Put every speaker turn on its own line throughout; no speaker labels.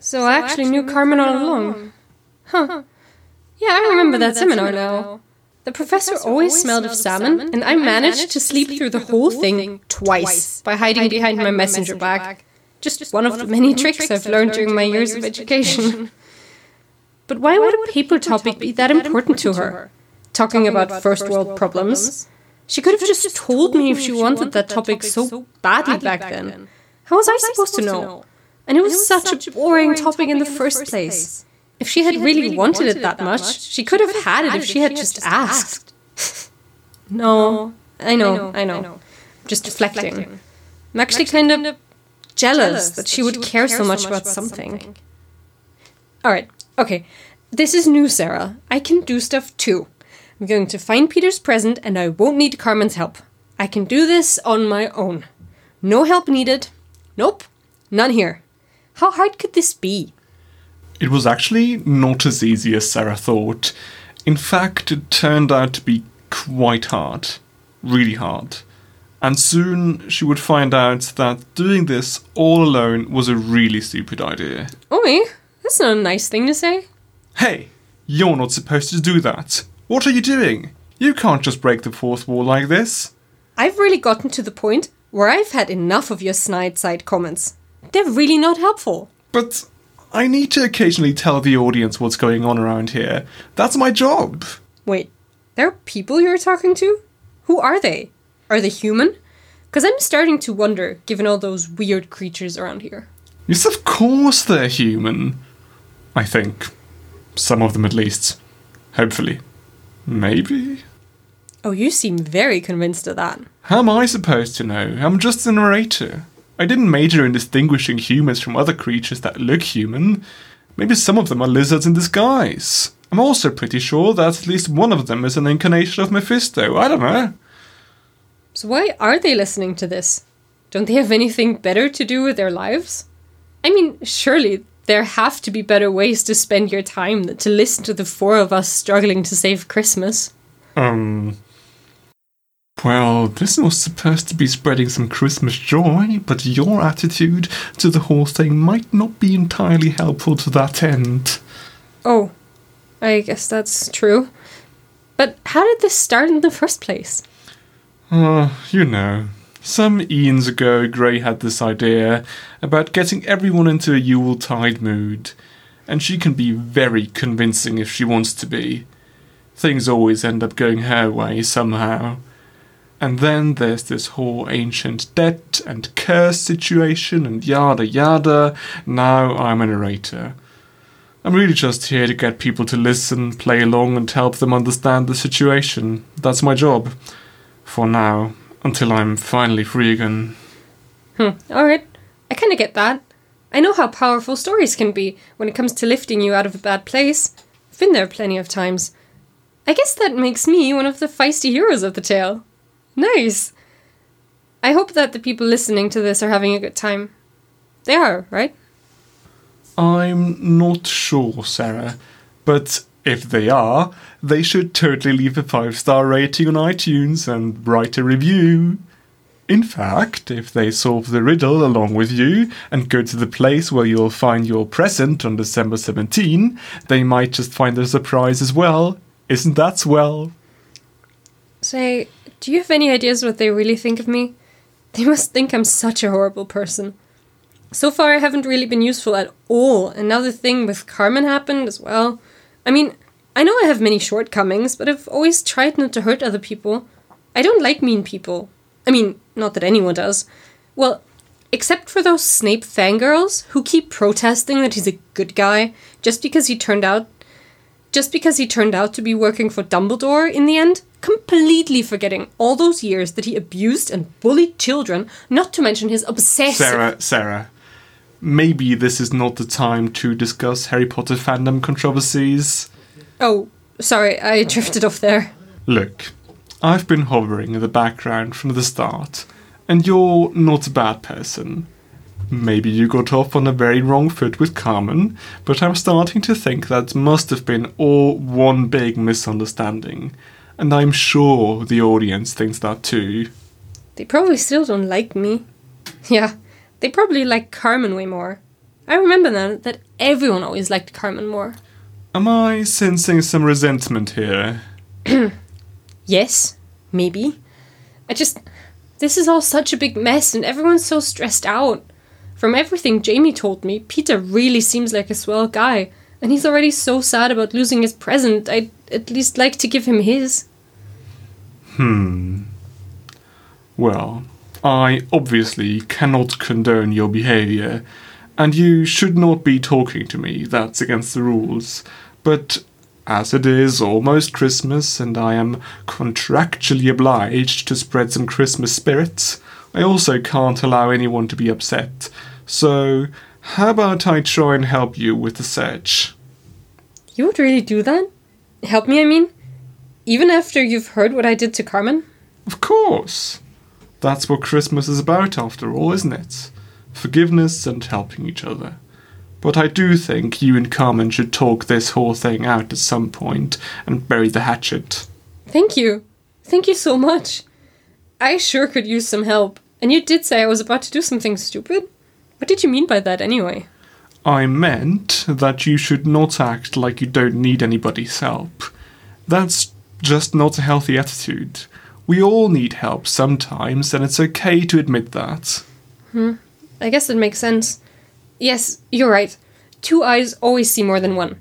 So I actually knew Carmen all along. Huh. Yeah, I remember that seminar now. The professor always smelled of salmon, and I managed to sleep through the whole thing twice by hiding behind my messenger bag. Just one of the many tricks I've learned during my years of education. But why would a paper topic be that important to her? Talking about first world problems? She could have just told me if she wanted that topic so badly back then. How was I supposed to know? And it was such a boring topic in the first place. If she had really wanted it that much, she could have had it if she had just asked. No, I know, I know. Just deflecting. I'm actually kind of jealous that she would care so much about something. Alright, okay. This is new, Sarah. I can do stuff too. I'm going to find Peter's present and I won't need Carmen's help. I can do this on my own. No help needed. Nope, none here. How hard could this be?
It was actually not as easy as Sarah thought. In fact, it turned out to be quite hard. Really hard. And soon she would find out that doing this all alone was a really stupid idea.
Oi, that's not a nice thing to say.
Hey, you're not supposed to do that. What are you doing? You can't just break the fourth wall like this.
I've really gotten to the point where I've had enough of your snide side comments. They're really not helpful.
But I need to occasionally tell the audience what's going on around here. That's my job.
Wait, there are people you're talking to? Who are they? Are they human? Because I'm starting to wonder, given all those weird creatures around here.
Yes, of course they're human. I think. Some of them at least. Hopefully. Maybe?
Oh, you seem very convinced of that.
How am I supposed to know? I'm just a narrator. I didn't major in distinguishing humans from other creatures that look human. Maybe some of them are lizards in disguise. I'm also pretty sure that at least one of them is an incarnation of Mephisto. I don't know.
So, why are they listening to this? Don't they have anything better to do with their lives? I mean, surely there have to be better ways to spend your time than to listen to the four of us struggling to save Christmas.
Um. Well, this was supposed to be spreading some Christmas joy, but your attitude to the whole thing might not be entirely helpful to that end.
Oh, I guess that's true. But how did this start in the first place?
Uh, you know. Some eons ago, Gray had this idea about getting everyone into a Yuletide mood, and she can be very convincing if she wants to be. Things always end up going her way somehow. And then there's this whole ancient debt and curse situation and yada yada. Now I'm a narrator. I'm really just here to get people to listen, play along, and help them understand the situation. That's my job. For now, until I'm finally free again.
Hmm, alright. I kinda get that. I know how powerful stories can be when it comes to lifting you out of a bad place. I've been there plenty of times. I guess that makes me one of the feisty heroes of the tale. Nice. I hope that the people listening to this are having a good time. They are, right?
I'm not sure, Sarah, but if they are, they should totally leave a five star rating on iTunes and write a review. In fact, if they solve the riddle along with you and go to the place where you'll find your present on December 17, they might just find a surprise as well. Isn't that swell?
Say, do you have any ideas what they really think of me? They must think I'm such a horrible person. So far, I haven't really been useful at all. Another thing with Carmen happened as well. I mean, I know I have many shortcomings, but I've always tried not to hurt other people. I don't like mean people. I mean, not that anyone does. Well, except for those Snape fangirls who keep protesting that he's a good guy just because he turned out just because he turned out to be working for Dumbledore in the end, completely forgetting all those years that he abused and bullied children, not to mention his obsessive
Sarah, Sarah, maybe this is not the time to discuss Harry Potter fandom controversies.
Oh, sorry, I drifted off there.
Look, I've been hovering in the background from the start, and you're not a bad person. Maybe you got off on a very wrong foot with Carmen, but I'm starting to think that must have been all one big misunderstanding. And I'm sure the audience thinks that too.
They probably still don't like me. Yeah, they probably like Carmen way more. I remember then that everyone always liked Carmen more.
Am I sensing some resentment here?
Yes, maybe. I just. This is all such a big mess and everyone's so stressed out. From everything Jamie told me, Peter really seems like a swell guy, and he's already so sad about losing his present, I'd at least like to give him his.
Hmm. Well, I obviously cannot condone your behavior, and you should not be talking to me, that's against the rules. But as it is almost Christmas and I am contractually obliged to spread some Christmas spirits, I also can't allow anyone to be upset. So, how about I try and help you with the search?
You would really do that? Help me, I mean? Even after you've heard what I did to Carmen?
Of course. That's what Christmas is about, after all, isn't it? Forgiveness and helping each other. But I do think you and Carmen should talk this whole thing out at some point and bury the hatchet.
Thank you. Thank you so much. I sure could use some help. And you did say I was about to do something stupid? What did you mean by that anyway?
I meant that you should not act like you don't need anybody's help. That's just not a healthy attitude. We all need help sometimes, and it's okay to admit that. Hmm.
I guess it makes sense. Yes, you're right. Two eyes always see more than one.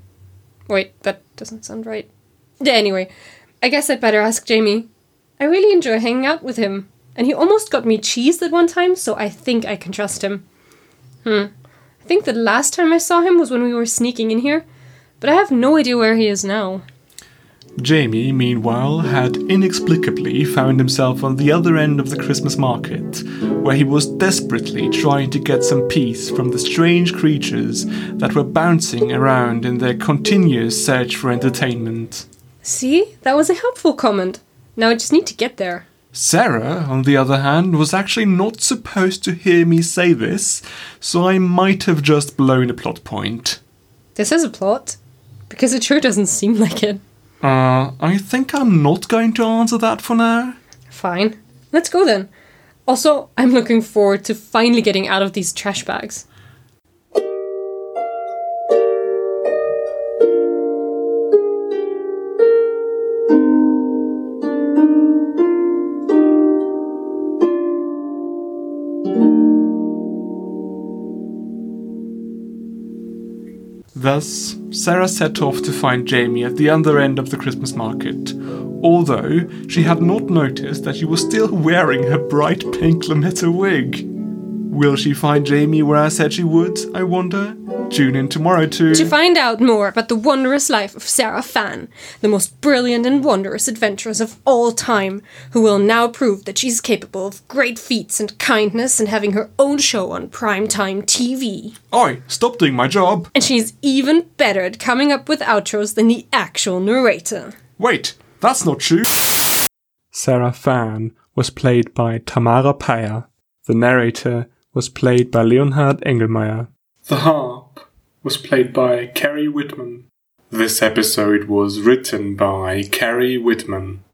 Wait, that doesn't sound right. Anyway, I guess I'd better ask Jamie. I really enjoy hanging out with him, and he almost got me cheese at one time, so I think I can trust him. Hmm. I think the last time I saw him was when we were sneaking in here, but I have no idea where he is now.
Jamie, meanwhile, had inexplicably found himself on the other end of the Christmas market, where he was desperately trying to get some peace from the strange creatures that were bouncing around in their continuous search for entertainment.
See? That was a helpful comment. Now I just need to get there.
Sarah, on the other hand, was actually not supposed to hear me say this, so I might have just blown a plot point.
This is a plot. Because it sure doesn't seem like it.
Uh, I think I'm not going to answer that for now.
Fine. Let's go then. Also, I'm looking forward to finally getting out of these trash bags.
Thus, Sarah set off to find Jamie at the other end of the Christmas market, although she had not noticed that she was still wearing her bright pink lametta wig. Will she find Jamie where I said she would, I wonder? Tune in tomorrow to.
To find out more about the wondrous life of Sarah Fan, the most brilliant and wondrous adventuress of all time, who will now prove that she's capable of great feats and kindness and having her own show on primetime TV.
Oi, stop doing my job!
And she's even better at coming up with outros than the actual narrator.
Wait, that's not true. Sarah Fan was played by Tamara Payer. The narrator was played by Leonhard Engelmeier. The harp was played by Carrie Whitman. This episode was written by Carrie Whitman.